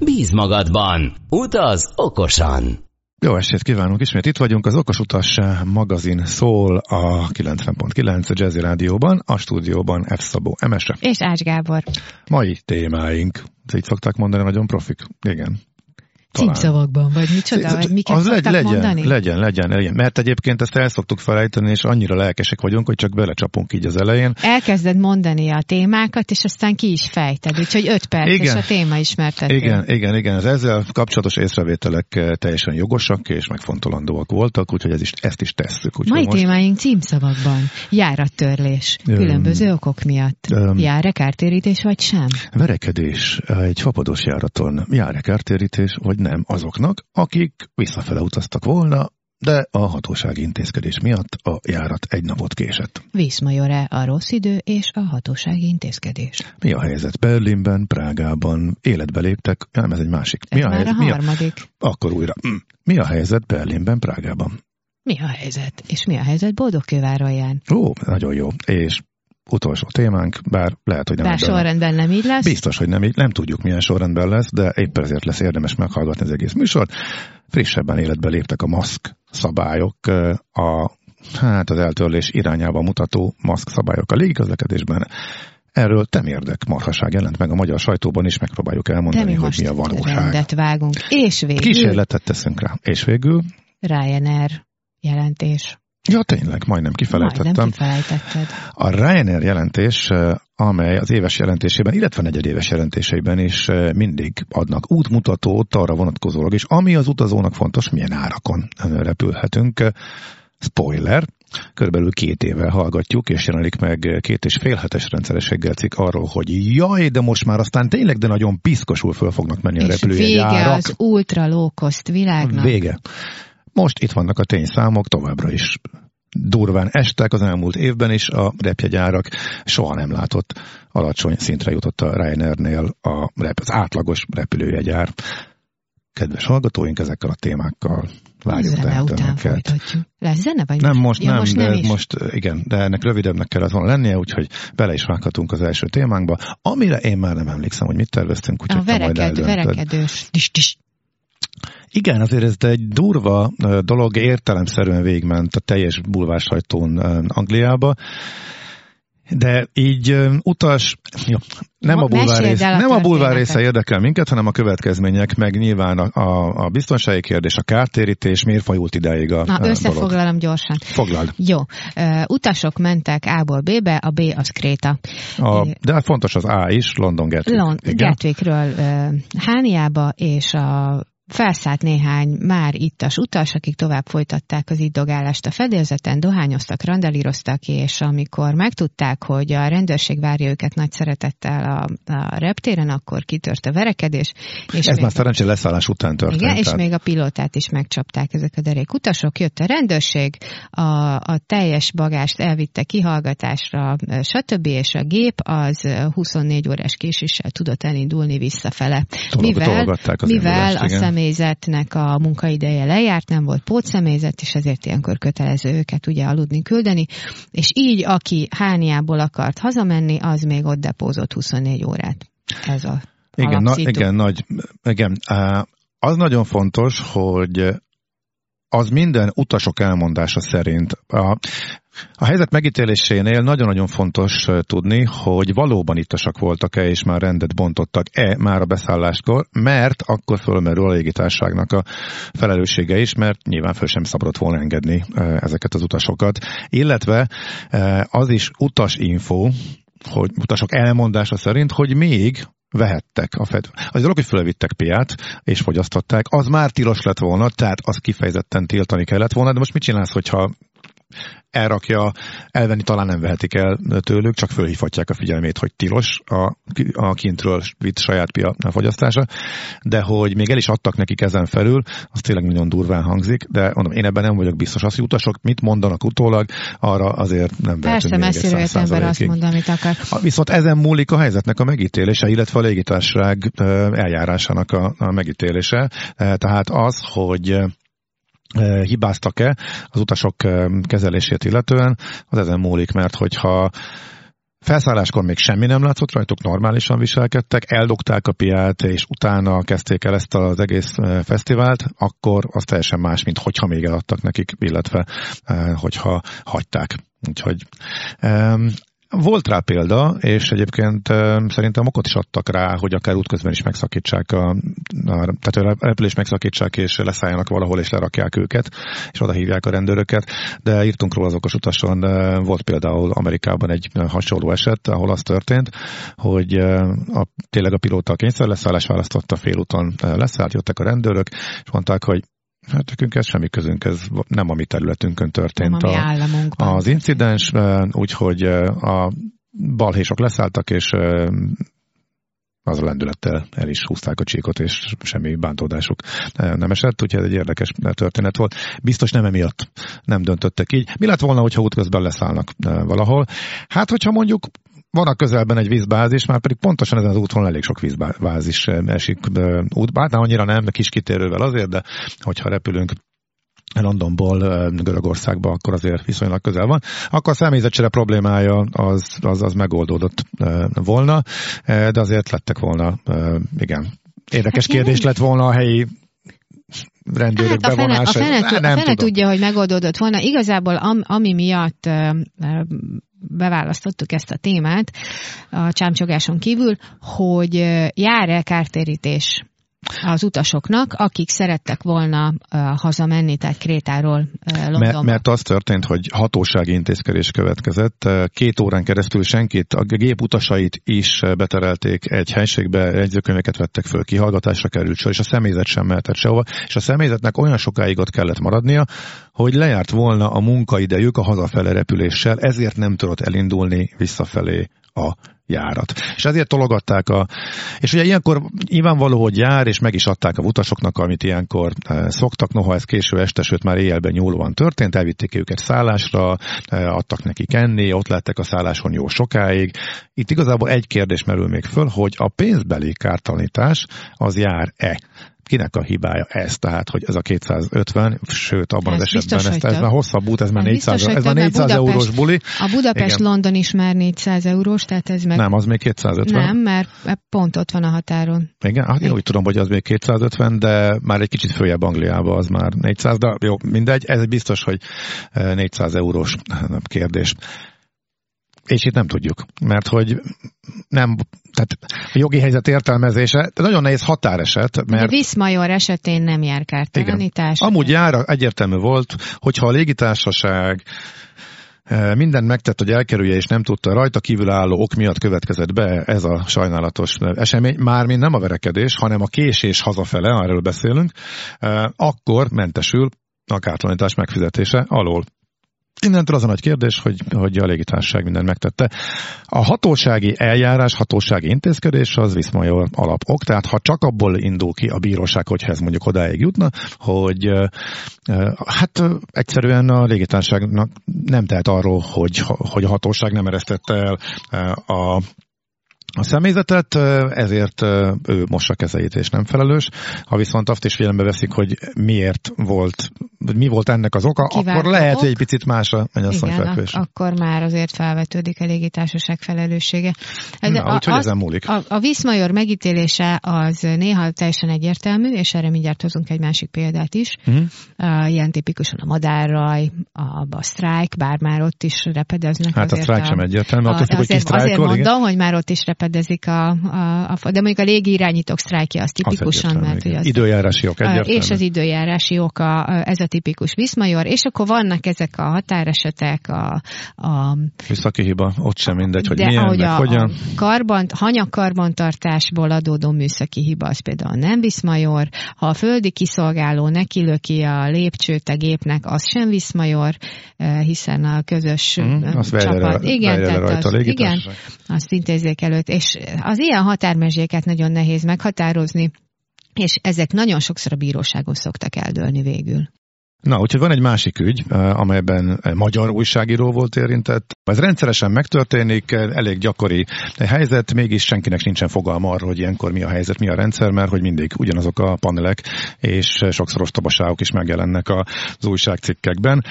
Bíz magadban, utaz okosan! Jó estét kívánunk, ismét itt vagyunk, az Okos Utas magazin szól a 90.9 a Jazzy Rádióban, a stúdióban F. Szabó Emese. És Ács Gábor. Mai témáink, így szokták mondani, nagyon profik. Igen. Címszavakban, vagy micsoda, vagy miket az legy, legyen, mondani? Legyen, legyen, legyen, mert egyébként ezt el szoktuk felejteni, és annyira lelkesek vagyunk, hogy csak belecsapunk így az elején. Elkezded mondani a témákat, és aztán ki is fejted, úgyhogy öt perc, igen, és a téma ismertető. Igen, igen, igen, az ezzel kapcsolatos észrevételek eh, teljesen jogosak és megfontolandóak voltak, úgyhogy ez is, ezt is tesszük. Mai most... témáink címszavakban. Járattörlés. Különböző okok miatt. Um, Jár-e kártérítés, vagy sem? Verekedés egy fapados járaton. Jár-e kártérítés, vagy nem azoknak, akik visszafele utaztak volna, de a hatósági intézkedés miatt a járat egy napot késett. Viszmajor-e a rossz idő és a hatósági intézkedés? Mi a helyzet Berlinben, Prágában? Életbe léptek? Nem, ez egy másik. Ez mi a helyzet? A harmadik. Mi a... Akkor újra. Hm. Mi a helyzet Berlinben, Prágában? Mi a helyzet? És mi a helyzet Boldogkővárolján? Ó, nagyon jó. És utolsó témánk, bár lehet, hogy nem. Bár sorrendben nem így lesz? Biztos, hogy nem így. Nem tudjuk, milyen sorrendben lesz, de éppen ezért lesz érdemes meghallgatni az egész műsort. Frissebben életbe léptek a maszk szabályok, a hát az eltörlés irányába mutató maszk szabályok a légiközlekedésben. Erről temérdek marhaság jelent meg a magyar sajtóban is, megpróbáljuk elmondani, hogy mi a valóság. rendet vágunk. És végül... Kísérletet teszünk rá. És végül... Ryanair jelentés. Ja, tényleg, majdnem kifelejtettem. Majdnem kifelejtetted. A Ryanair jelentés, amely az éves jelentésében, illetve negyedéves jelentéseiben is mindig adnak útmutatót arra vonatkozólag is, ami az utazónak fontos, milyen árakon repülhetünk. Spoiler, körülbelül két éve hallgatjuk, és jelenik meg két és fél hetes rendszerességgel cikk arról, hogy jaj, de most már aztán tényleg, de nagyon piszkosul föl fognak menni és a repülőjegyárak. vége az ultra low cost világnak. Vége. Most itt vannak a tényszámok, továbbra is durván estek az elmúlt évben is a repjegyárak, soha nem látott alacsony szintre jutott a Ryanairnél a rep, az átlagos repülőjegyár. Kedves hallgatóink, ezekkel a témákkal várjuk Zene után folytatjuk. Lesz zene, vagy nem, most ja, nem, most de nem is. most igen, de ennek rövidebbnek kellett volna lennie, úgyhogy bele is vághatunk az első témánkba, amire én már nem emlékszem, hogy mit terveztünk, úgyhogy a vereked, verekedős. Tis, tis. Igen, azért ez egy durva dolog, értelemszerűen végment a teljes bulvársajtón Angliába. De így utas, jó, nem, a bulvár, rész, nem a bulvár része érdekel minket, hanem a következmények, meg nyilván a, a, a biztonsági kérdés, a kártérítés, miért fajult ideig a Na, összefoglalom dolog. gyorsan. Foglald. Jó. Uh, utasok mentek A-ból B-be, a B az Kréta. A, de hát fontos az A is, London Gatwick. Lond- Gatwickről uh, Hániába, és a Felszállt néhány már ittas utas, akik tovább folytatták az iddogálást a fedélzeten, dohányoztak, randalíroztak, és amikor megtudták, hogy a rendőrség várja őket nagy szeretettel a, a reptéren, akkor kitört a verekedés. És Ez már szerencsé leszállás után történt. Igen, és még a pilótát is megcsapták ezek a derék utasok. Jött a rendőrség, a, a teljes bagást elvitte kihallgatásra, stb. és a gép az 24 órás késéssel tudott elindulni visszafele. mivel, mivel a szem személyzetnek a munkaideje lejárt, nem volt pótszemélyzet, és ezért ilyenkor kötelező őket ugye aludni küldeni, és így aki Hániából akart hazamenni, az még ott depózott 24 órát. Ez a igen, na, igen, nagy, igen. Az nagyon fontos, hogy az minden utasok elmondása szerint. A, a helyzet megítélésénél nagyon-nagyon fontos tudni, hogy valóban ittasak voltak-e, és már rendet bontottak-e már a beszálláskor, mert akkor fölmerül a légitárságnak a felelőssége is, mert nyilván föl sem szabadott volna engedni ezeket az utasokat. Illetve az is utasinfo, hogy utasok elmondása szerint, hogy még vehettek a fed. Az dolog, hogy fölvittek piát, és fogyasztották, az már tilos lett volna, tehát az kifejezetten tiltani kellett volna, de most mit csinálsz, hogyha elrakja, elvenni talán nem vehetik el tőlük, csak fölhívhatják a figyelmét, hogy tilos a, a kintről vitt saját pia fogyasztása, de hogy még el is adtak nekik ezen felül, az tényleg nagyon durván hangzik, de mondom, én ebben nem vagyok biztos. Az, utasok mit mondanak utólag, arra azért nem Persze, messziről jött ember azt mond, amit akar. Viszont ezen múlik a helyzetnek a megítélése, illetve a légitárság eljárásának a, a megítélése. Tehát az, hogy hibáztak-e az utasok kezelését illetően, az ezen múlik, mert hogyha Felszálláskor még semmi nem látszott rajtuk, normálisan viselkedtek, eldogták a piát, és utána kezdték el ezt az egész fesztivált, akkor az teljesen más, mint hogyha még eladtak nekik, illetve hogyha hagyták. Úgyhogy volt rá példa, és egyébként szerintem okot is adtak rá, hogy akár útközben is megszakítsák, a, a, tehát a repülés megszakítsák, és leszálljanak valahol, és lerakják őket, és oda hívják a rendőröket, de írtunk róla az okos utason, volt például Amerikában egy hasonló eset, ahol az történt, hogy a, tényleg a pilóta a kényszer leszállás választotta félúton leszállt, jöttek a rendőrök, és mondták, hogy Hát nekünk ez semmi közünk, ez nem a mi területünkön történt nem a, az incidens, úgyhogy a balhésok leszálltak, és az a lendülettel el is húzták a csíkot, és semmi bántódásuk nem esett, úgyhogy ez egy érdekes történet volt. Biztos nem emiatt nem döntöttek így. Mi lett volna, hogyha útközben leszállnak valahol? Hát, hogyha mondjuk van a közelben egy vízbázis, már pedig pontosan ezen az úton elég sok vízbázis esik útba. Hát annyira nem, kis kitérővel azért, de hogyha repülünk Londonból Görögországba, akkor azért viszonylag közel van, akkor a személyzetcsere problémája az, az, az megoldódott volna, de azért lettek volna, igen, érdekes hát kérdés lett volna a helyi rendőrök hát a bevonása. Fene, a fene, nem a fene tudja, hogy megoldódott volna. Igazából am, ami miatt beválasztottuk ezt a témát a csámcsogáson kívül, hogy jár-e kártérítés az utasoknak, akik szerettek volna uh, hazamenni, tehát Krétáról uh, Londonba. Mert, az történt, hogy hatósági intézkedés következett. Két órán keresztül senkit, a gép utasait is beterelték egy helységbe, jegyzőkönyveket vettek föl, kihallgatásra került sor, és a személyzet sem mehetett sehova, és a személyzetnek olyan sokáig ott kellett maradnia, hogy lejárt volna a munkaidejük a hazafele repüléssel, ezért nem tudott elindulni visszafelé a járat. És ezért tologatták a... És ugye ilyenkor nyilvánvaló, hogy jár, és meg is adták a utasoknak, amit ilyenkor e, szoktak, noha ez késő este, sőt már éjjelben nyúlóan történt, elvitték őket szállásra, e, adtak nekik enni, ott lettek a szálláson jó sokáig. Itt igazából egy kérdés merül még föl, hogy a pénzbeli kártalanítás az jár-e? Kinek a hibája ez? Tehát, hogy ez a 250, sőt, abban ez az esetben ez, ez már hosszabb út, ez már 400, ez már 400 Budapest, eurós buli. A Budapest-London is már 400 eurós, tehát ez meg... Nem, az még 250. Nem, mert pont ott van a határon. Igen, hát én úgy tudom, hogy az még 250, de már egy kicsit följebb Angliába az már 400, de jó, mindegy, ez biztos, hogy 400 eh, eurós kérdés. És itt nem tudjuk, mert hogy nem, tehát a jogi helyzet értelmezése, de nagyon nehéz határeset, mert... A Viszmajor esetén nem jár kártalanítás. Amúgy jár, egyértelmű volt, hogyha a légitársaság e, mindent megtett, hogy elkerülje, és nem tudta rajta kívül álló ok miatt következett be ez a sajnálatos esemény, mármint nem a verekedés, hanem a késés hazafele, erről beszélünk, e, akkor mentesül a kártalanítás megfizetése alól. Innentől az a nagy kérdés, hogy, hogy a légitársaság mindent megtette. A hatósági eljárás, hatósági intézkedés az viszmajor alapok, tehát ha csak abból indul ki a bíróság, hogyha ez mondjuk odáig jutna, hogy hát egyszerűen a légitársaságnak nem tehet arról, hogy, hogy a hatóság nem eresztette el a a személyzetet, ezért ő mossa kezeit és nem felelős. Ha viszont azt is figyelembe veszik, hogy miért volt, mi volt ennek az oka, Kivált akkor lehet, hogy egy picit más a mennyasszonyfekvés. Ak- akkor már azért felvetődik a légitársaság felelőssége. De Na, úgyhogy ezen múlik. A, a Viszmajor megítélése az néha teljesen egyértelmű, és erre mindjárt hozunk egy másik példát is. Uh-huh. Uh, ilyen tipikusan a madárraj, a, a sztrájk, bár már ott is repedeznek. Hát a sztrájk sem egyértelmű. A, azért, azért, azért mondom, igen? hogy már ott is repedezik a, a, a de mondjuk a légi irányítók sztrájkja az tipikusan, az mert ugye az, időjárási ok egyértelmű. És az időjárási a, ez a tipikus Viszmajor, és akkor vannak ezek a határesetek, a... a Visszaki hiba, ott sem mindegy, hogy de milyen, ahogy meg a, hogyan. a karban, hanyagkarbantartásból adódó műszaki hiba, az például nem Viszmajor, ha a földi kiszolgáló nekilöki a lépcsőt a gépnek, az sem Viszmajor, eh, hiszen a közös Mm, le- csapat. Igen, vegye le tehát az, igen, azt intézzék előtt, és az ilyen határmezséket nagyon nehéz meghatározni, és ezek nagyon sokszor a bíróságon szoktak eldőlni végül. Na, úgyhogy van egy másik ügy, eh, amelyben magyar újságíró volt érintett. Ez rendszeresen megtörténik, eh, elég gyakori helyzet, mégis senkinek nincsen fogalma arról, hogy ilyenkor mi a helyzet, mi a rendszer, mert hogy mindig ugyanazok a panelek és sokszor ostobaságok is megjelennek az újságcikkekben.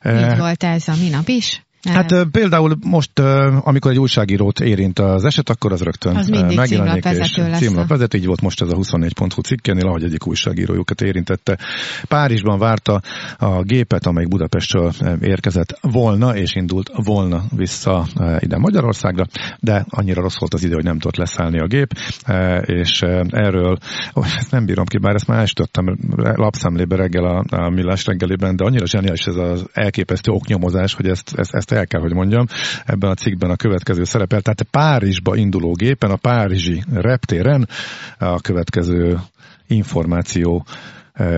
Eh, Így volt ez a minap is. Hát például most, amikor egy újságírót érint az eset, akkor az rögtön Az megjelenik, és címlapvezető, így volt most ez a 24.hu cikkenél, ahogy egyik újságírójukat érintette. Párizsban várta a gépet, amely Budapestről érkezett volna, és indult volna vissza ide Magyarországra, de annyira rossz volt az idő, hogy nem tudott leszállni a gép, és erről, ezt nem bírom ki, bár ezt már estöttem lapszemlébe reggel a, a millás reggeliben, de annyira zseniális ez az elképesztő oknyomozás, hogy ezt, ezt, ezt el kell, hogy mondjam, ebben a cikkben a következő szerepel. Tehát Párizsba induló gépen, a párizsi reptéren a következő információ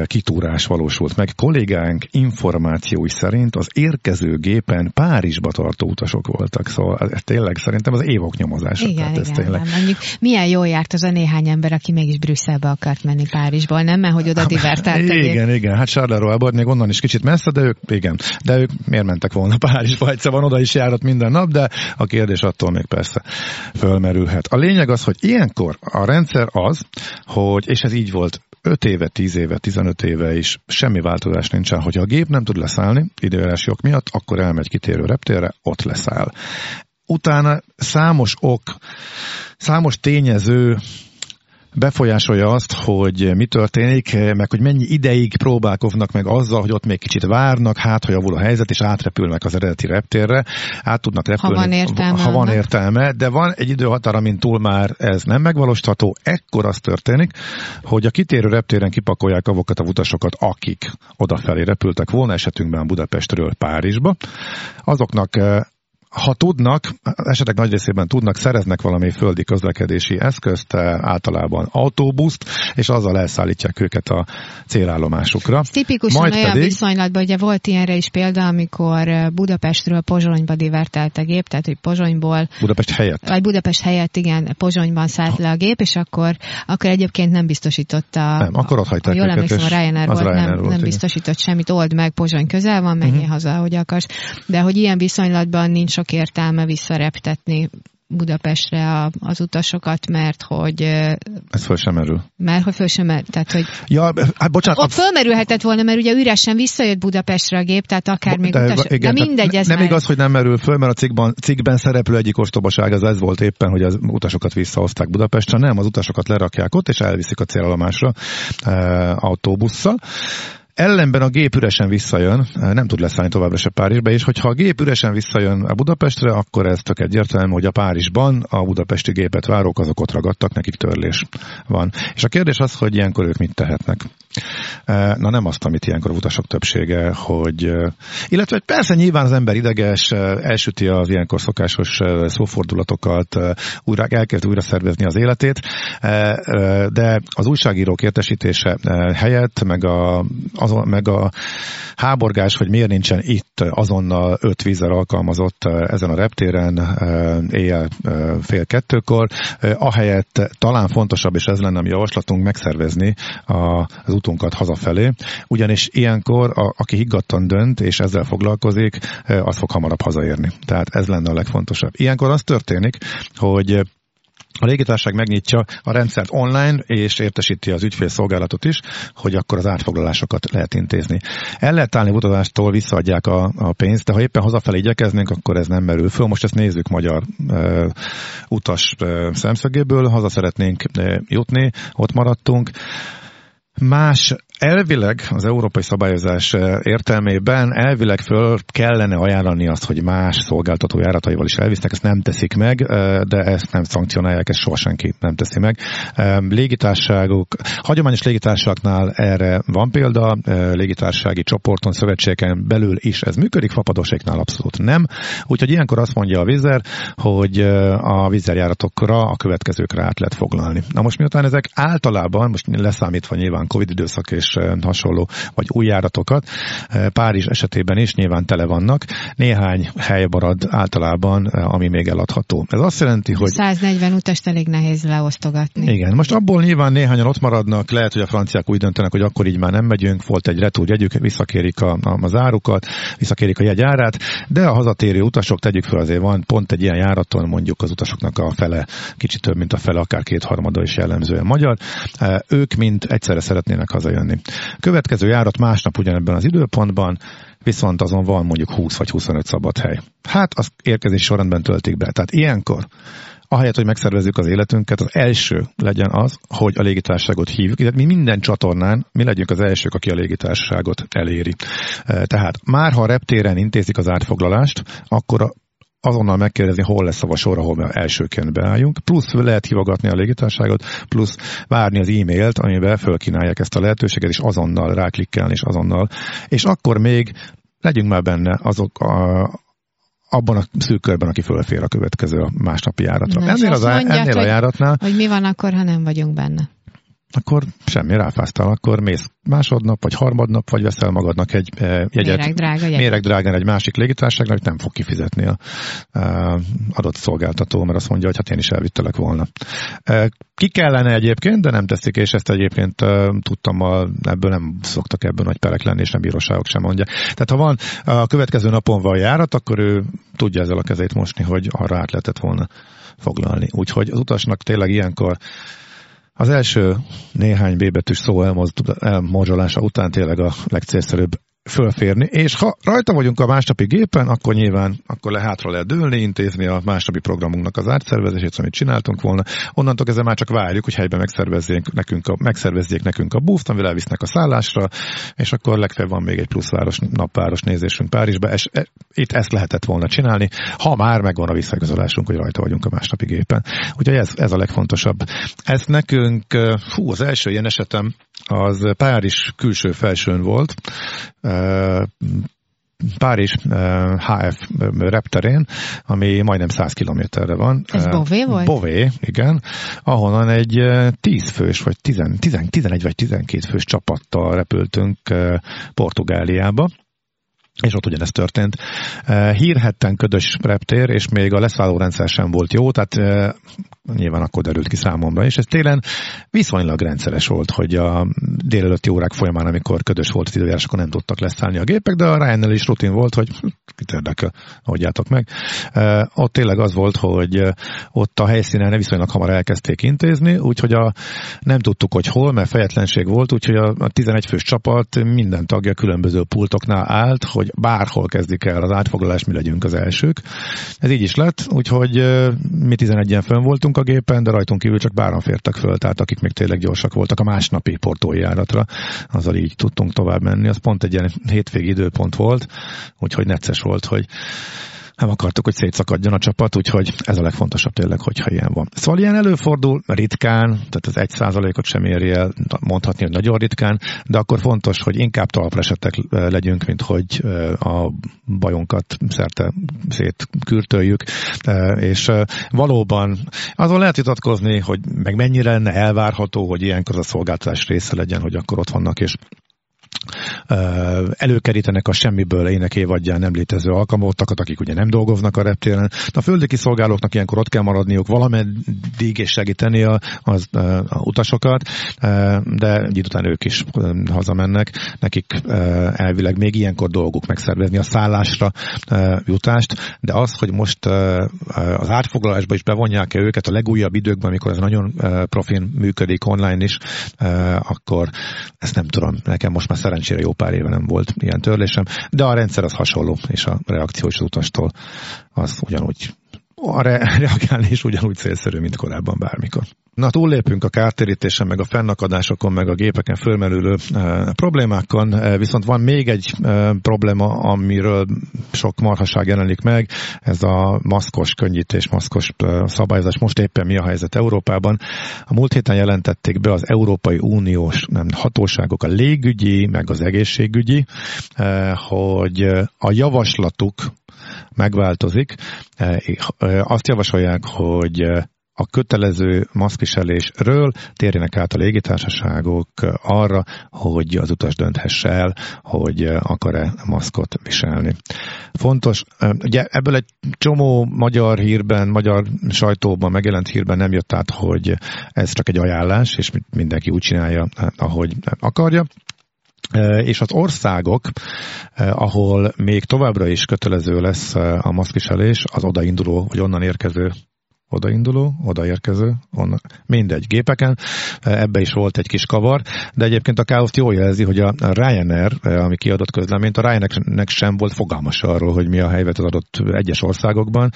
kitúrás valósult meg. Kollégánk információi szerint az érkező gépen Párizsba tartó utasok voltak, szóval ez tényleg szerintem az évok nyomozása. Igen, Tehát ez igen, tényleg... nem. Mondjuk milyen jól járt az a néhány ember, aki mégis Brüsszelbe akart menni Párizsból, nem? Mert hogy oda divertált a gép. Igen, igen, hát Charleroi még onnan is kicsit messze, de ők, igen, de ők miért mentek volna Párizsba, egyszer van oda is járat minden nap, de a kérdés attól még persze fölmerülhet. A lényeg az, hogy ilyenkor a rendszer az, hogy, és ez így volt 5 éve, 10 éve, 15 éve is semmi változás nincsen, hogy a gép nem tud leszállni időjárási ok miatt, akkor elmegy kitérő reptérre, ott leszáll. Utána számos ok, számos tényező befolyásolja azt, hogy mi történik, meg hogy mennyi ideig próbálkoznak meg azzal, hogy ott még kicsit várnak, hát ha javul a helyzet, és átrepülnek az eredeti reptérre, át tudnak repülni. Ha van értelme Ha van értelme, de van egy időhatár, amin túl már ez nem megvalósítható, ekkor az történik, hogy a kitérő reptéren kipakolják azokat a utasokat, akik odafelé repültek volna, esetünkben Budapestről Párizsba. Azoknak eh, ha tudnak, esetek nagy részében tudnak, szereznek valami földi közlekedési eszközt, eh, általában autóbuszt, és azzal elszállítják őket a célállomásukra. Ez tipikusan Majd olyan pedig- viszonylatban, ugye volt ilyenre is példa, amikor eh, Budapestről Pozsonyba divertált a gép, tehát hogy Pozsonyból Budapest helyett. vagy Budapest helyett, igen, Pozsonyban szállt le a gép, és akkor, akkor egyébként nem biztosította. Nem, akkor ott hagyták ha jól emlékszem, a Ryanair volt, Ryanair nem, volt, nem igen. biztosított semmit, old meg, Pozsony közel van, menjél Mhm. haza, ahogy akarsz. De hogy ilyen viszonylatban nincs sok értelme visszareptetni Budapestre a, az utasokat, mert hogy Ez föl sem merül. mert hogy föl sem, mer- tehát hogy Ja, hát bocsánat, ott fölmerülhetett volna, mert ugye üresen visszajött Budapestre a gép, tehát akár még de, utas, igen, de mindegy, ez Nem már- igaz, hogy nem merül föl, mert a cikkben, cikkben szereplő egyik ostobaság az ez volt éppen, hogy az utasokat visszahozták Budapestre. Nem, az utasokat lerakják ott, és elviszik a célállomásra e, autóbusszal. Ellenben a gép üresen visszajön, e, nem tud leszállni továbbra se Párizsba, és hogyha a gép üresen visszajön a Budapestre, akkor ez tök egyértelmű, hogy a Párizsban a budapesti gépet várók azok ott ragadtak, nekik törlés van. És a kérdés az, hogy ilyenkor ők mit tehetnek. Na nem azt, amit ilyenkor a utasok többsége, hogy illetve persze nyilván az ember ideges, elsüti az ilyenkor szokásos szófordulatokat, újra, elkezd újra szervezni az életét, de az újságírók értesítése helyett, meg a, azon, meg a háborgás, hogy miért nincsen itt azonnal öt vízzel alkalmazott ezen a reptéren éjjel fél kettőkor, ahelyett talán fontosabb, és ez lenne a mi javaslatunk, megszervezni az utunkat hazafelé, ugyanis ilyenkor, a, aki higgadtan dönt, és ezzel foglalkozik, az fog hamarabb hazaérni. Tehát ez lenne a legfontosabb. Ilyenkor az történik, hogy a légitársaság megnyitja a rendszert online, és értesíti az ügyfélszolgálatot is, hogy akkor az átfoglalásokat lehet intézni. El lehet állni utazástól, visszaadják a, a pénzt, de ha éppen hazafelé igyekeznénk, akkor ez nem merül föl. Most ezt nézzük magyar e, utas e, szemszögéből, haza szeretnénk e, jutni, ott maradtunk. Más elvileg az európai szabályozás értelmében elvileg föl kellene ajánlani azt, hogy más szolgáltató járataival is elvisznek, ezt nem teszik meg, de ezt nem szankcionálják, ezt soha senki nem teszi meg. Légitárságok, hagyományos légitársaságnál erre van példa, légitársági csoporton, szövetségeken belül is ez működik, fapadoséknál abszolút nem. Úgyhogy ilyenkor azt mondja a vízer, hogy a vízerjáratokra a következőkre át lehet foglalni. Na most miután ezek általában, most leszámítva nyilván Covid időszak és hasonló, vagy új járatokat. Párizs esetében is nyilván tele vannak. Néhány hely marad általában, ami még eladható. Ez azt jelenti, hogy... 140 utast elég nehéz leosztogatni. Igen, most abból nyilván néhányan ott maradnak, lehet, hogy a franciák úgy döntenek, hogy akkor így már nem megyünk, volt egy retúr jegyük, visszakérik a, a, az árukat, visszakérik a jegyárát, de a hazatérő utasok, tegyük fel azért van, pont egy ilyen járaton mondjuk az utasoknak a fele, kicsit több, mint a fele, akár kétharmada is jellemzően magyar, ők mind egyszerre szeretnének hazajönni. Következő járat másnap ugyanebben az időpontban, viszont azon van mondjuk 20 vagy 25 szabad hely. Hát az érkezés sorrendben töltik be. Tehát ilyenkor ahelyett, hogy megszervezzük az életünket, az első legyen az, hogy a légitársaságot hívjuk. Tehát mi minden csatornán, mi legyünk az elsők, aki a légitársaságot eléri. Tehát már ha a reptéren intézik az átfoglalást, akkor a azonnal megkérdezni, hol lesz a vasor, ahol elsőként beálljunk, plusz lehet hívogatni a légitárságot, plusz várni az e-mailt, amiben fölkínálják ezt a lehetőséget, és azonnal ráklikkelni, és azonnal. És akkor még legyünk már benne azok a, abban a szűk körben, aki fölfér a következő a másnapi járatra. Na, ennél, az, mondják, ennél a járatnál... Hogy mi van akkor, ha nem vagyunk benne? Akkor semmi ráfáztál, akkor mész másodnap, vagy harmadnap, vagy veszel magadnak egy e, jegyet. Méreg drága jegyet. Méreg drágán egy másik légitárságnak, nem fog kifizetni a e, adott szolgáltató, mert azt mondja, hogy hát én is elvittelek volna. E, ki kellene egyébként, de nem teszik, és ezt egyébként tudtam, a, ebből nem szoktak ebből nagy perek lenni, és nem bíróságok sem mondja. Tehát ha van a következő napon van járat, akkor ő tudja ezzel a kezét mosni, hogy arra át lehetett volna foglalni. Úgyhogy az utasnak tényleg ilyenkor az első néhány B betűs szó elmorzsolása után tényleg a legcélszerűbb fölférni, és ha rajta vagyunk a másnapi gépen, akkor nyilván akkor le hátra lehet dőlni, intézni a másnapi programunknak az átszervezését, amit csináltunk volna. Onnantól kezdve már csak várjuk, hogy helyben megszervezzék nekünk a, megszervezzék nekünk a búzt, amivel elvisznek a szállásra, és akkor legfeljebb van még egy plusz város, napváros nézésünk Párizsba. És e, itt ezt lehetett volna csinálni, ha már megvan a visszaigazolásunk, hogy rajta vagyunk a másnapi gépen. Úgyhogy ez, ez a legfontosabb. Ez nekünk, fú, az első ilyen esetem az Párizs külső felsőn volt, Párizs HF repterén, ami majdnem 100 kilométerre van. Ez Bové volt? Bové, igen, ahonnan egy 10 fős, vagy 10, 10, 11 vagy 12 fős csapattal repültünk Portugáliába és ott ugyanezt történt. Hírhetten ködös reptér, és még a leszállórendszer sem volt jó, tehát nyilván akkor derült ki számomra, és ez télen viszonylag rendszeres volt, hogy a délelőtti órák folyamán, amikor ködös volt az időjárás, akkor nem tudtak leszállni a gépek, de a Ryanair is rutin volt, hogy kit érdekel, adjátok meg. Ott tényleg az volt, hogy ott a helyszínen viszonylag hamar elkezdték intézni, úgyhogy a, nem tudtuk, hogy hol, mert fejetlenség volt, úgyhogy a 11 fős csapat minden tagja különböző pultoknál állt, hogy bárhol kezdik el az átfoglalás, mi legyünk az elsők. Ez így is lett, úgyhogy mi 11-en fönn voltunk a gépen, de rajtunk kívül csak báran fértek föl, tehát akik még tényleg gyorsak voltak a másnapi portói járatra, azzal így tudtunk tovább menni. Az pont egy ilyen hétvégi időpont volt, úgyhogy necces volt, hogy nem akartuk, hogy szétszakadjon a csapat, úgyhogy ez a legfontosabb tényleg, hogyha ilyen van. Szóval ilyen előfordul ritkán, tehát az egy százalékot sem éri el mondhatni, hogy nagyon ritkán, de akkor fontos, hogy inkább talpresetek legyünk, mint hogy a bajunkat szerte szétkürtöljük, és valóban azon lehet vitatkozni, hogy meg mennyire lenne elvárható, hogy ilyenkor a szolgáltatás része legyen, hogy akkor ott vannak, és előkerítenek a semmiből ének évadján nem létező alkalmazottakat, akik ugye nem dolgoznak a reptéren. A földi kiszolgálóknak ilyenkor ott kell maradniuk valameddig és segíteni a, az, a utasokat, de egy után ők is hazamennek. Nekik elvileg még ilyenkor dolguk megszervezni a szállásra jutást, de az, hogy most az átfoglalásba is bevonják-e őket a legújabb időkben, amikor ez nagyon profin működik online is, akkor ezt nem tudom. Nekem most már szerencsére jó pár éve nem volt ilyen törlésem, de a rendszer az hasonló, és a reakció is az utastól az ugyanúgy a re- reagálni is ugyanúgy célszerű, mint korábban bármikor. Na, túllépünk a kártérítésen, meg a fennakadásokon, meg a gépeken fölmerülő e, problémákon, e, viszont van még egy e, probléma, amiről sok marhaság jelenik meg, ez a maszkos könnyítés, maszkos e, szabályozás. Most éppen mi a helyzet Európában? A múlt héten jelentették be az Európai Uniós nem, hatóságok, a légügyi, meg az egészségügyi, e, hogy a javaslatuk megváltozik. Azt javasolják, hogy a kötelező maszkviselésről térjenek át a légitársaságok arra, hogy az utas dönthesse el, hogy akar-e maszkot viselni. Fontos, ugye ebből egy csomó magyar hírben, magyar sajtóban megjelent hírben nem jött át, hogy ez csak egy ajánlás, és mindenki úgy csinálja, ahogy akarja. És az országok, ahol még továbbra is kötelező lesz a maszkviselés, az odainduló, vagy onnan érkező odainduló, odaérkező, onnan, mindegy, gépeken. Ebbe is volt egy kis kavar, de egyébként a káoszt jól jelzi, hogy a Ryanair, ami kiadott közleményt, a Ryanairnek sem volt fogalmas arról, hogy mi a helyzet az adott egyes országokban,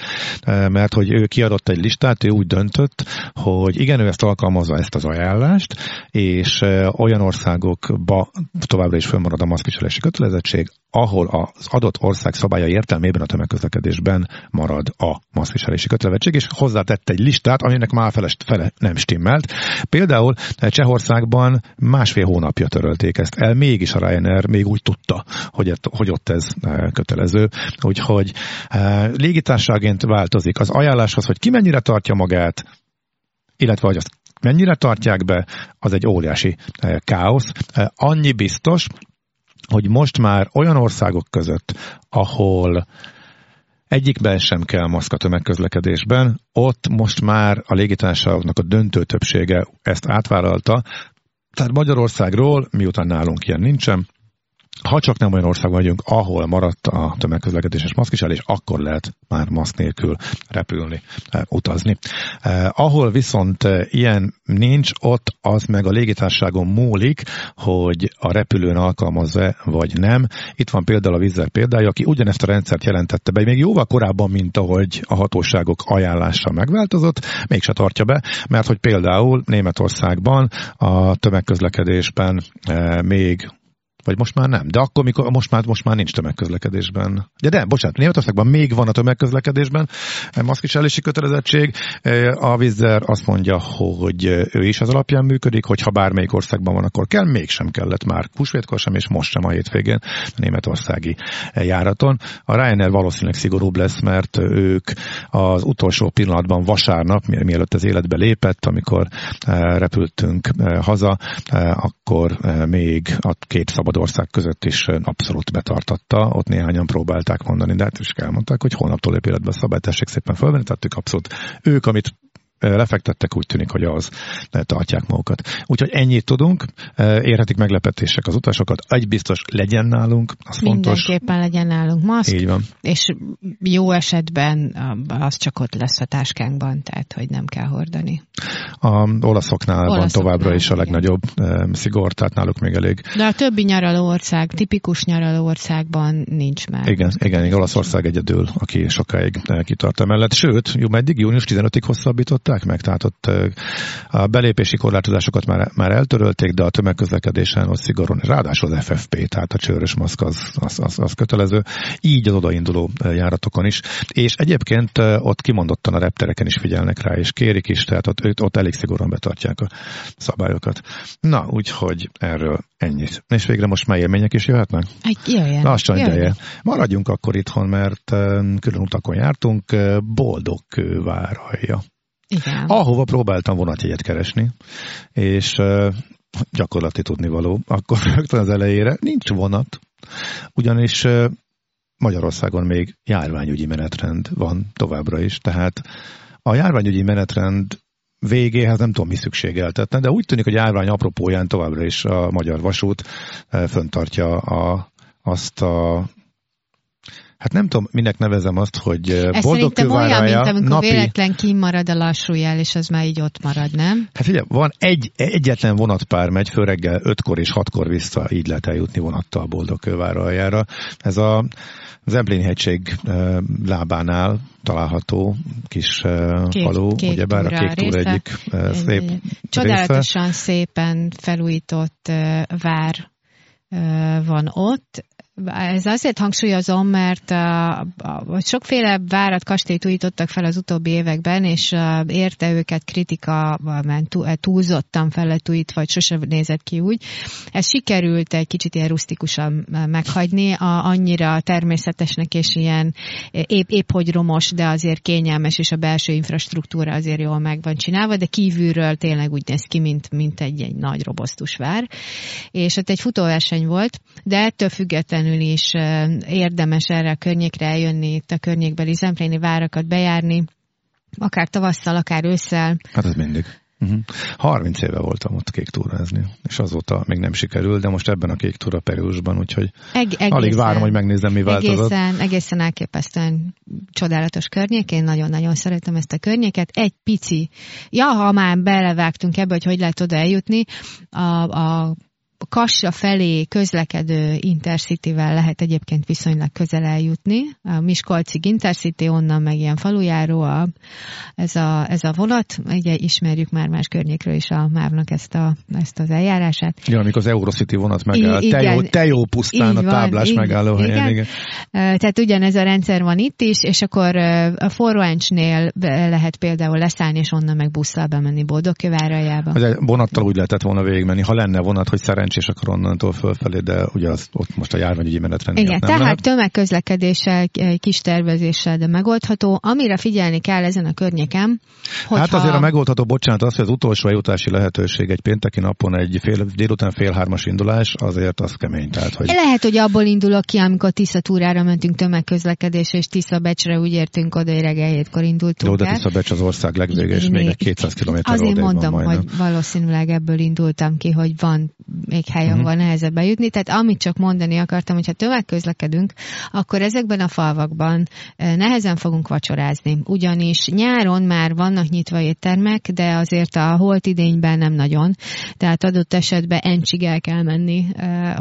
mert hogy ő kiadott egy listát, ő úgy döntött, hogy igen, ő ezt alkalmazza ezt az ajánlást, és olyan országokba továbbra is fölmarad a maszkviselési kötelezettség, ahol az adott ország szabálya értelmében a tömegközlekedésben marad a maszkviselési kötelezettség, és hozzátett egy listát, aminek már fele, fele nem stimmelt. Például Csehországban másfél hónapja törölték ezt el, mégis a Ryanair még úgy tudta, hogy, hogy ott ez e, kötelező. Úgyhogy e, légitársaként változik az ajánláshoz, hogy ki mennyire tartja magát, illetve hogy azt mennyire tartják be, az egy óriási káosz. Annyi biztos, hogy most már olyan országok között, ahol egyikben sem kell maszk a tömegközlekedésben, ott most már a légitársaságoknak a döntő többsége ezt átvállalta, tehát Magyarországról, miután nálunk ilyen nincsen, ha csak nem olyan országban vagyunk, ahol maradt a tömegközlekedéses maszkviselés, akkor lehet már maszk nélkül repülni, eh, utazni. Eh, ahol viszont eh, ilyen nincs, ott az meg a légitárságon múlik, hogy a repülőn alkalmazza vagy nem. Itt van például a Vizzer példája, aki ugyanezt a rendszert jelentette be, még jóval korábban, mint ahogy a hatóságok ajánlása megváltozott, mégse tartja be, mert hogy például Németországban a tömegközlekedésben még vagy most már nem. De akkor, mikor most már, most már nincs tömegközlekedésben. De de, bocsánat, Németországban még van a tömegközlekedésben maszkviselési kötelezettség. A Vizzer azt mondja, hogy ő is az alapján működik, hogy ha bármelyik országban van, akkor kell, mégsem kellett már húsvétkor sem, és most sem a hétvégén a németországi járaton. A Ryanair valószínűleg szigorúbb lesz, mert ők az utolsó pillanatban vasárnap, mielőtt az életbe lépett, amikor repültünk haza, akkor még a két szabad ország között is abszolút betartatta. Ott néhányan próbálták mondani, de hát is elmondták, hogy holnaptól lép életbe a szabály, tessék szépen fölvenni, tehát ők abszolút ők, amit lefektettek, úgy tűnik, hogy az tartják magukat. Úgyhogy ennyit tudunk, érhetik meglepetések az utasokat, egy biztos legyen nálunk, az fontos. Mindenképpen legyen nálunk maszk, Így van. és jó esetben az csak ott lesz a táskánkban, tehát hogy nem kell hordani. A olaszoknál, van továbbra is a legnagyobb igen. szigor, tehát náluk még elég. De a többi nyaraló ország, tipikus nyaraló országban nincs már. Igen, igen, igen, Olaszország egyedül, aki sokáig kitart emellett. Sőt, jó, meddig június 15-ig hosszabbított oldották meg, tehát ott a belépési korlátozásokat már, már eltörölték, de a tömegközlekedésen ott szigorúan, ráadásul az FFP, tehát a csőrös maszk az, az, az, az kötelező, így az odainduló járatokon is, és egyébként ott kimondottan a reptereken is figyelnek rá, és kérik is, tehát ott, ott elég szigorúan betartják a szabályokat. Na, úgyhogy erről ennyit. És végre most már élmények is jöhetnek? Jöjjön. Lassan ideje. Maradjunk akkor itthon, mert külön utakon jártunk, boldog kőváralja. Igen. Ahova próbáltam vonatjegyet keresni, és uh, gyakorlati tudnivaló, akkor rögtön az elejére nincs vonat, ugyanis Magyarországon még járványügyi menetrend van továbbra is, tehát a járványügyi menetrend végéhez nem tudom mi szükségeltetne, de úgy tűnik, hogy járvány apropóján továbbra is a Magyar Vasút föntartja a, azt a hát nem tudom, minek nevezem azt, hogy Ez boldog szerintem olyan, mint kővárája amikor napi... véletlen kimarad a lassú jel, és az már így ott marad, nem? Hát ugye, van egy, egyetlen vonatpár megy, föl reggel ötkor és hatkor vissza, így lehet eljutni vonattal boldog kőváraljára. Ez a Zemplén hegység eh, lábánál található kis Kék- falu, kék ugyebár a kék túr része. egyik szép Csodálatosan szépen felújított vár van ott. Ez azért hangsúlyozom, mert sokféle várat, kastélyt újítottak fel az utóbbi években, és érte őket kritika, túl- túlzottan fel lett újítva, vagy sosem nézett ki úgy. Ez sikerült egy kicsit ilyen rustikusan meghagyni, annyira természetesnek és ilyen épp, épp hogy romos, de azért kényelmes, és a belső infrastruktúra azért jól meg van csinálva, de kívülről tényleg úgy néz ki, mint, mint egy, egy nagy robosztus vár. És ott egy futóverseny volt, de ettől függetlenül is eh, érdemes erre a környékre eljönni, itt a környékbeli zempléni várakat bejárni, akár tavasszal, akár ősszel. Hát ez mindig. Uh-huh. 30 éve voltam ott kék túrázni, és azóta még nem sikerült, de most ebben a kék túra Periusban, úgyhogy Eg- egészen, alig várom, hogy megnézem, mi változott. Egészen, egészen elképesztően csodálatos környék, én nagyon-nagyon szeretem ezt a környéket. Egy pici, ja, ha már belevágtunk ebbe, hogy hogy lehet oda eljutni, a, a Kassa felé közlekedő Intercity-vel lehet egyébként viszonylag közel eljutni. A Miskolcig Intercity, onnan meg ilyen falujáró a, ez, a, ez a vonat. Ugye ismerjük már más környékről is a mávnak ezt, a, ezt az eljárását. Ja, amikor az Eurocity vonat megáll, I- te jó, igen. te jó pusztán a van, táblás így- megállóhelyen. igen. Igen. Ö, Tehát ugyanez a rendszer van itt is, és akkor a Forrancsnél lehet például leszállni, és onnan meg busszal bemenni Boldogköváraljába. Ugye vonattal úgy lehetett volna végigmenni, ha lenne vonat, hogy szerencsés, akkor onnantól fölfelé, de ugye az, ott most a járványügyi menetrend Igen, miatt nem tehát lehet. tömegközlekedéssel, kis tervezéssel, de megoldható. Amire figyelni kell ezen a környéken, hogyha... Hát azért a megoldható, bocsánat, az, hogy az utolsó eljutási lehetőség egy pénteki napon egy fél, délután fél hármas indulás, azért az kemény. Tehát, hogy Lehet, hogy abból indulok ki, amikor Tisza túrára mentünk tömegközlekedésre, és Tisza Becsre úgy értünk oda, hogy reggel hétkor indultunk jó, de el. Tiszabecs az ország legvége, és még még- egy 200 km Azért majdnem. hogy valószínűleg ebből indultam ki, hogy van hely, Mhm. ahol nehezebb bejutni. Tehát amit csak mondani akartam, hogyha tömegközlekedünk, akkor ezekben a falvakban eh, nehezen fogunk vacsorázni. Ugyanis nyáron már vannak nyitva éttermek, de azért a holt idényben nem nagyon. Tehát adott esetben encsig el kell menni,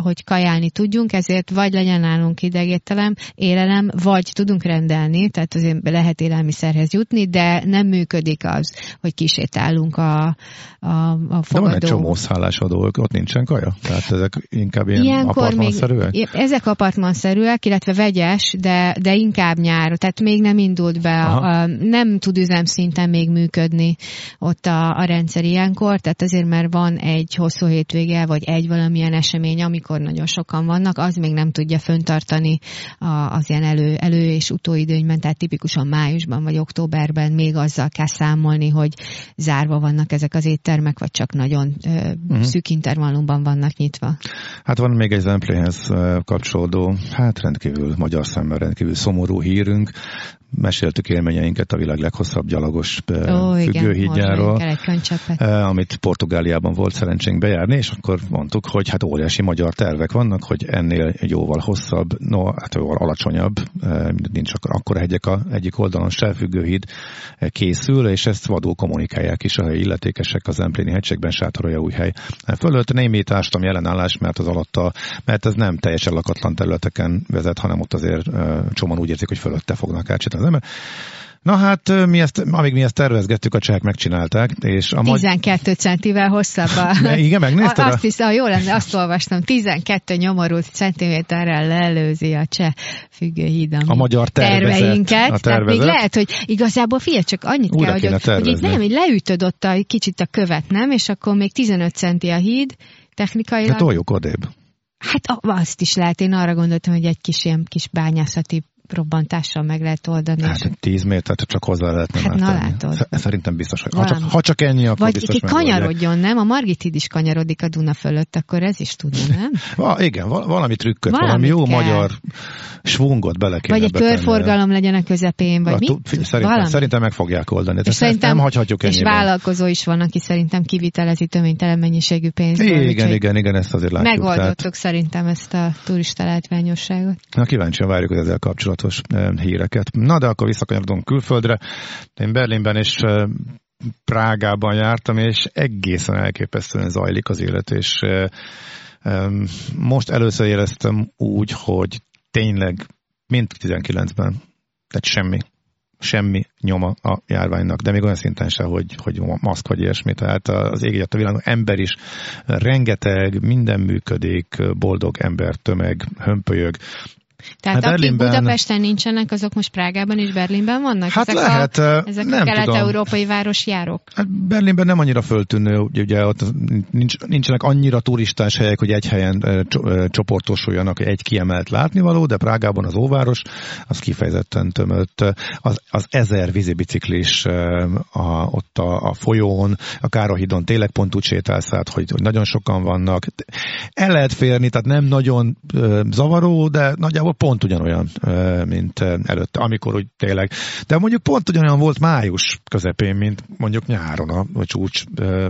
hogy kajálni tudjunk, ezért vagy legyen nálunk idegéttelem, élelem, vagy tudunk rendelni, tehát azért lehet élelmiszerhez jutni, de nem működik az, hogy kisétálunk a, a, a De van egy fogadó. csomó szállásadó, ott nincsen kaja? Tehát ezek inkább ilyen Ilyenkor még, apartmanszerűek? ezek apartmanszerűek, illetve vegyes, de, de inkább nyár, tehát még nem indult be, Aha. a, nem tud üzemszinten még működni ott a, a rendszer ilyenkor, tehát azért mert van egy hosszú hétvége, vagy egy valamilyen esemény, amikor nagyon sokan vannak, az még nem tudja föntartani a, az ilyen elő, elő és utóidőnyben, tehát tipikusan májusban vagy októberben még azzal kell számolni, hogy zárva vannak ezek az éttermek, vagy csak nagyon ö, uh-huh. szűk intervallumban vannak nyitva. Hát van még egy Zemplénhez eh, kapcsolódó, hát rendkívül magyar szemmel rendkívül szomorú hírünk. Meséltük élményeinket a világ leghosszabb gyalogos Ó, függőhídjáról. amit Portugáliában volt szerencsénk bejárni, és akkor mondtuk, hogy hát óriási magyar tervek vannak, hogy ennél jóval hosszabb, no, hát jóval alacsonyabb, nincs akkor akkora hegyek a egyik oldalon se függőhíd készül, és ezt vadul kommunikálják is a helyi illetékesek az Empléni hegységben, Sátorolja új hely. Fölött némi ástam jelenállás, mert az alatta, mert ez nem teljesen lakatlan területeken vezet, hanem ott azért csomóan úgy érzik, hogy fölötte fognak átsétálni az ember. Na hát, mi ezt, amíg mi ezt tervezgettük, a csehek megcsinálták, és a magy- 12 centivel hosszabb a... Ne, igen, megnézted? A, azt hiszem, jó lenne, azt olvastam, 12 nyomorult centiméterrel leelőzi a cseh függőhíd, A magyar tervezet, terveinket. a Tehát még lehet, hogy igazából figyelj, csak annyit Újra kell, hogy, ott, hogy itt nem, hogy leütöd ott a, kicsit a követ, nem? És akkor még 15 centi a híd, technikailag. De toljuk odébb. Hát azt is lehet, én arra gondoltam, hogy egy kis ilyen kis bányászati robbantással meg lehet oldani. és- Hát 10 métert csak hozzá lehetne Hát na látod. Sz- Szerintem biztos, hogy ha csak, Valami. ha csak ennyi, akkor Vagy biztos ki kanyarodjon, nem? A Margit híd is kanyarodik a Duna fölött, akkor ez is tudna, nem? Va, igen, val- valami trükköt, valami Valamit jó kell. magyar svungot bele kéne Vagy egy betenni. körforgalom legyen a közepén, vagy Na, mi? Szerintem, Valami. szerintem meg fogják oldani. És ezt nem hagyhatjuk és ennyiben. vállalkozó is van, aki szerintem kivitelezi töménytelen mennyiségű pénzt. Igen, igen, igen, ezt azért látjuk. Tehát, Megoldottuk szerintem ezt a turista látványosságot. na kíváncsian várjuk az ezzel kapcsolatos kapcsolatos híreket. Na de akkor visszakanyarodunk külföldre. Én Berlinben és Prágában jártam, és egészen elképesztően zajlik az élet, és most először éreztem úgy, hogy tényleg, mint 19-ben, tehát semmi semmi nyoma a járványnak, de még olyan szinten se, hogy, hogy maszk vagy ilyesmi. Tehát az ég a világon ember is rengeteg, minden működik, boldog ember, tömeg, hömpölyög, tehát hát akik Berlinben... Budapesten nincsenek, azok most Prágában és Berlinben vannak? Hát ezek lehet, a, ezek nem a kelet-európai városjárók? Hát Berlinben nem annyira föltűnő, ugye ott nincs, nincsenek annyira turistás helyek, hogy egy helyen csoportosuljanak egy kiemelt látnivaló, de Prágában az óváros az kifejezetten tömött. Az, az ezer vízibiciklis a, ott a, a folyón, a Károhidon tényleg pont úgy sétálsz át, hogy, hogy nagyon sokan vannak. El lehet férni, tehát nem nagyon zavaró, de nagyjából nagyjából pont ugyanolyan, mint előtte, amikor úgy tényleg. De mondjuk pont ugyanolyan volt május közepén, mint mondjuk nyáron a csúcs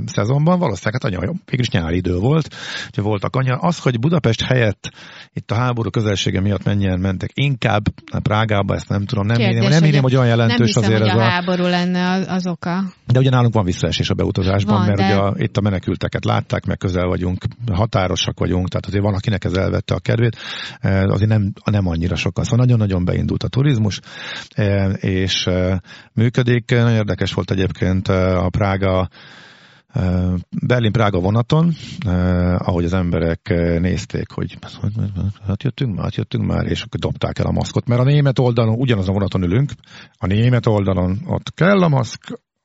szezonban. Valószínűleg hát anya, mégis nyári idő volt, hogy voltak anya. Az, hogy Budapest helyett itt a háború közelsége miatt mennyien mentek, inkább Prágába, ezt nem tudom, nem Kérdés, nem írném, hogy olyan jelentős nem hiszem, azért hogy a háború lenne az oka. De ugye nálunk van visszaesés a beutazásban, van, mert de... ugye a, itt a menekülteket látták, meg közel vagyunk, határosak vagyunk, tehát azért van, akinek ez elvette a kedvét. Azért nem, nem annyira sokkal. Szóval nagyon-nagyon beindult a turizmus, e, és e, működik. Nagyon érdekes volt egyébként e, a Prága Berlin-Prága vonaton, ahogy az emberek nézték, hogy hát jöttünk már, hát jöttünk már, és akkor dobták el a maszkot, mert a német oldalon, ugyanaz a vonaton ülünk, a német oldalon ott kell a maszk,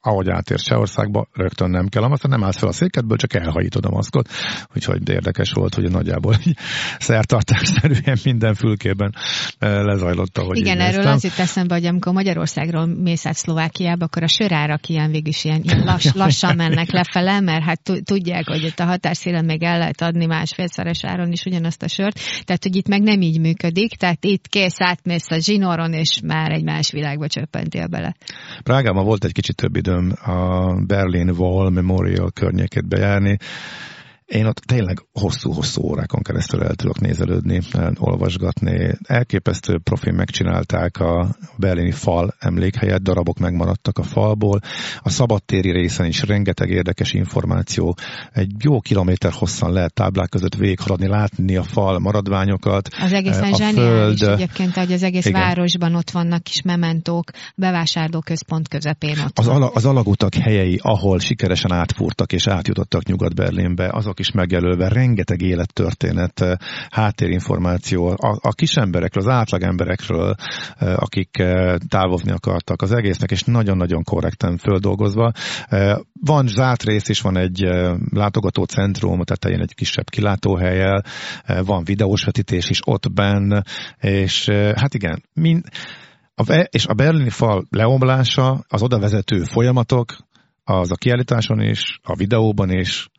ahogy átér Csehországba, rögtön nem kell, aztán nem állsz fel a székedből, csak elhajítod a maszkot. Úgyhogy érdekes volt, hogy nagyjából így szertartásszerűen minden fülkében eh, lezajlott, ahogy Igen, erről az jut eszembe, hogy amikor Magyarországról mész át Szlovákiába, akkor a sörárak ilyen végig ilyen, ilyen lass, lassan mennek lefele, mert hát tudják, hogy itt a határszélen még el lehet adni másfélszeres áron is ugyanazt a sört, tehát hogy itt meg nem így működik, tehát itt kész átmész a zsinoron, és már egy más világba csöppentél bele. Prágában volt egy kicsit több idő időm a Berlin Wall Memorial környékét bejárni, én ott tényleg hosszú-hosszú órákon keresztül el tudok nézelődni, olvasgatni. Elképesztő profi megcsinálták a berlini fal emlékhelyet, darabok megmaradtak a falból. A szabadtéri részen is rengeteg érdekes információ. Egy jó kilométer hosszan lehet táblák között végighaladni, látni a fal maradványokat. Az egészen a zseniális föld. egyébként, hogy az egész Igen. városban ott vannak kis mementók, bevásárlóközpont közepén ott az, ala, az alagutak helyei, ahol sikeresen átfúrtak és átjutottak Nyugat-Berlinbe, azok is megjelölve, rengeteg élettörténet, eh, háttérinformáció a, a kis emberekről, az átlag emberekről, eh, akik eh, távozni akartak az egésznek, és nagyon-nagyon korrekten földolgozva. Van zárt rész is, van egy látogató centrum, a tetején egy kisebb kilátóhelyel, van videós vetítés is ott benn, és hát igen, mind, a, és a berlini fal leomlása, az oda vezető folyamatok, az a kiállításon is, a videóban is,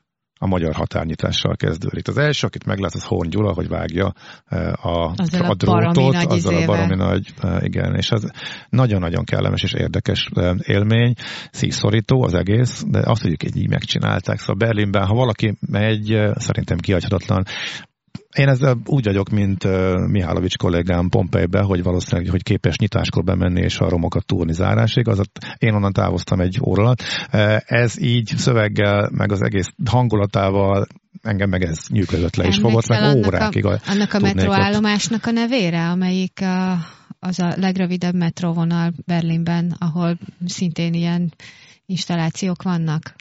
a magyar határnyitással kezdődik. Az első, akit meglát, az Horn Gyula, hogy vágja e, a, a drótot, azzal a baromi nagy, e, igen, és ez nagyon-nagyon kellemes és érdekes e, élmény, szívszorító az egész, de azt hogy így megcsinálták. Szóval Berlinben, ha valaki megy, szerintem kihagyhatatlan, én ezzel úgy vagyok, mint Mihálovics kollégám Pompejbe, hogy valószínűleg hogy képes nyitáskor bemenni és a romokat túlni zárásig. Az én onnan távoztam egy óra alatt. Ez így szöveggel, meg az egész hangulatával engem meg ez nyűgözött le, és fogott meg órákig. A, annak a metróállomásnak a nevére, amelyik a, az a legrövidebb metróvonal Berlinben, ahol szintén ilyen installációk vannak.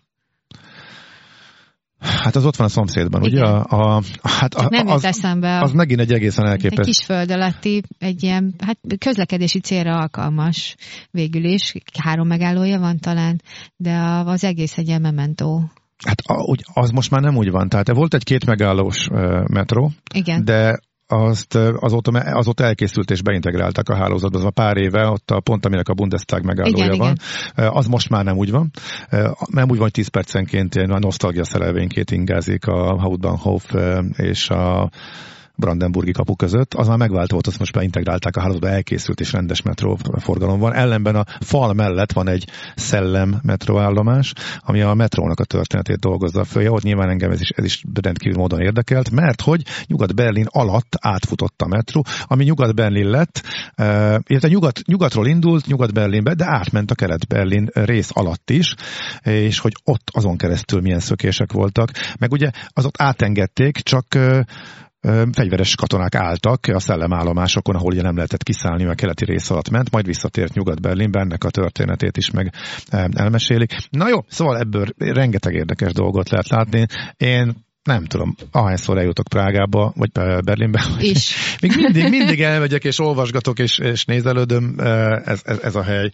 Hát az ott van a szomszédban, Igen. ugye? A, a, hát a, nem az, eszembe. Az megint egy egészen elképesztő. Egy kis föld alatti, egy ilyen, hát közlekedési célra alkalmas végül is. Három megállója van talán, de az egész egy ilyen mementó. Hát úgy, az most már nem úgy van. Tehát volt egy két megállós metró, Igen. de azt azóta, azóta elkészült és beintegráltak a hálózatba. Az a pár éve, ott a pont, aminek a Bundestag megállója igen, van, igen. az most már nem úgy van. Nem úgy van, hogy 10 percenként a nosztalgia szerelvényként ingázik a Hauptbahnhof és a Brandenburgi kapu között, az már megváltozott, azt most beintegrálták a hálózatba, elkészült és rendes metró forgalom van. Ellenben a fal mellett van egy szellem metróállomás, ami a metrónak a történetét dolgozza föl. Ott nyilván engem ez is, ez is rendkívül módon érdekelt, mert hogy Nyugat-Berlin alatt átfutott a metró, ami Nyugat-Berlin lett, uh, illetve nyugat, nyugatról indult Nyugat-Berlinbe, de átment a Kelet-Berlin rész alatt is, és hogy ott azon keresztül milyen szökések voltak. Meg ugye az ott átengedték, csak uh, fegyveres katonák álltak a szellemállomásokon, ahol ugye nem lehetett kiszállni, mert keleti rész alatt ment, majd visszatért Nyugat-Berlinbe, ennek a történetét is meg elmesélik. Na jó, szóval ebből rengeteg érdekes dolgot lehet látni. Én nem tudom, ahányszor eljutok Prágába, vagy Berlinbe, is. még mindig, mindig elmegyek, és olvasgatok, és, és nézelődöm, ez, ez, ez a hely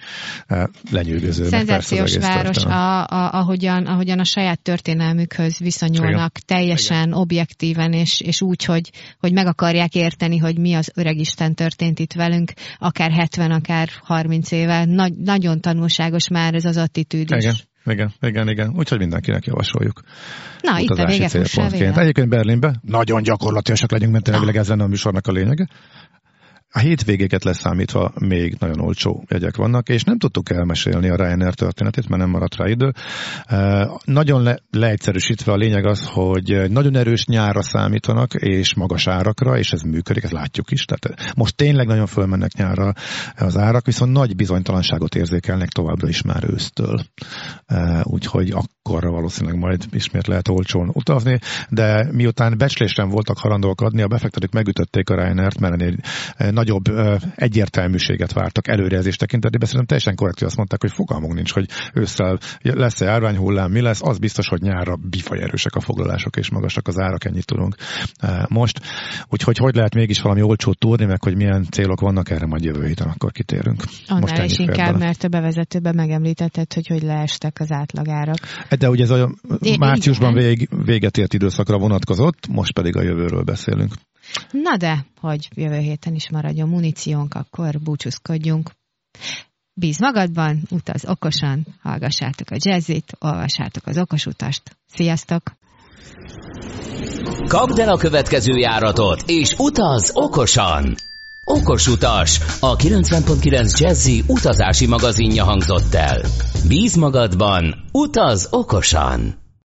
lenyűgöző. Szenzációs város, a, a, ahogyan, ahogyan a saját történelmükhöz viszonyulnak, Igen. teljesen Igen. objektíven, és, és úgy, hogy, hogy meg akarják érteni, hogy mi az öregisten történt itt velünk, akár 70, akár 30 éve. Nagy, nagyon tanulságos már ez az attitűd is. Igen. Igen, igen, igen. Úgyhogy mindenkinek javasoljuk. Na, itt a vége Egyébként Berlinbe nagyon gyakorlatilag legyünk, mert tényleg ez lenne a műsornak a lényege. A hétvégéket leszámítva még nagyon olcsó jegyek vannak, és nem tudtuk elmesélni a Ryanair történetét, mert nem maradt rá idő. Nagyon le, leegyszerűsítve a lényeg az, hogy nagyon erős nyárra számítanak, és magas árakra, és ez működik, ezt látjuk is. Tehát most tényleg nagyon fölmennek nyárra az árak, viszont nagy bizonytalanságot érzékelnek továbbra is már ősztől. Úgyhogy akkorra valószínűleg majd ismét lehet olcsón utazni, de miután becslésren voltak harandóak adni, a befektetők megütötték a Ryanair-t, mert nagyobb egyértelműséget vártak előrejelzés tekintetében. Szerintem teljesen korrekt, hogy azt mondták, hogy fogalmunk nincs, hogy ősszel lesz-e járványhullám, mi lesz. Az biztos, hogy nyárra bifaj erősek a foglalások és magasak az árak, ennyit tudunk most. Úgyhogy hogy lehet mégis valami olcsó túrni, meg hogy milyen célok vannak, erre majd jövő héten akkor kitérünk. Annál most is inkább, mert a bevezetőben megemlítetted, hogy hogy leestek az átlagárak. De ugye ez a márciusban vég, véget ért időszakra vonatkozott, most pedig a jövőről beszélünk. Na de, hogy jövő héten is maradjon muníciónk, akkor búcsúzkodjunk. Bíz magadban, utaz okosan, hallgassátok a jazzit, olvassátok az okosutast. Sziasztok! Kapd el a következő járatot, és utaz okosan! Okos utas, a 90.9 Jazzy utazási magazinja hangzott el. Bíz magadban, utaz okosan!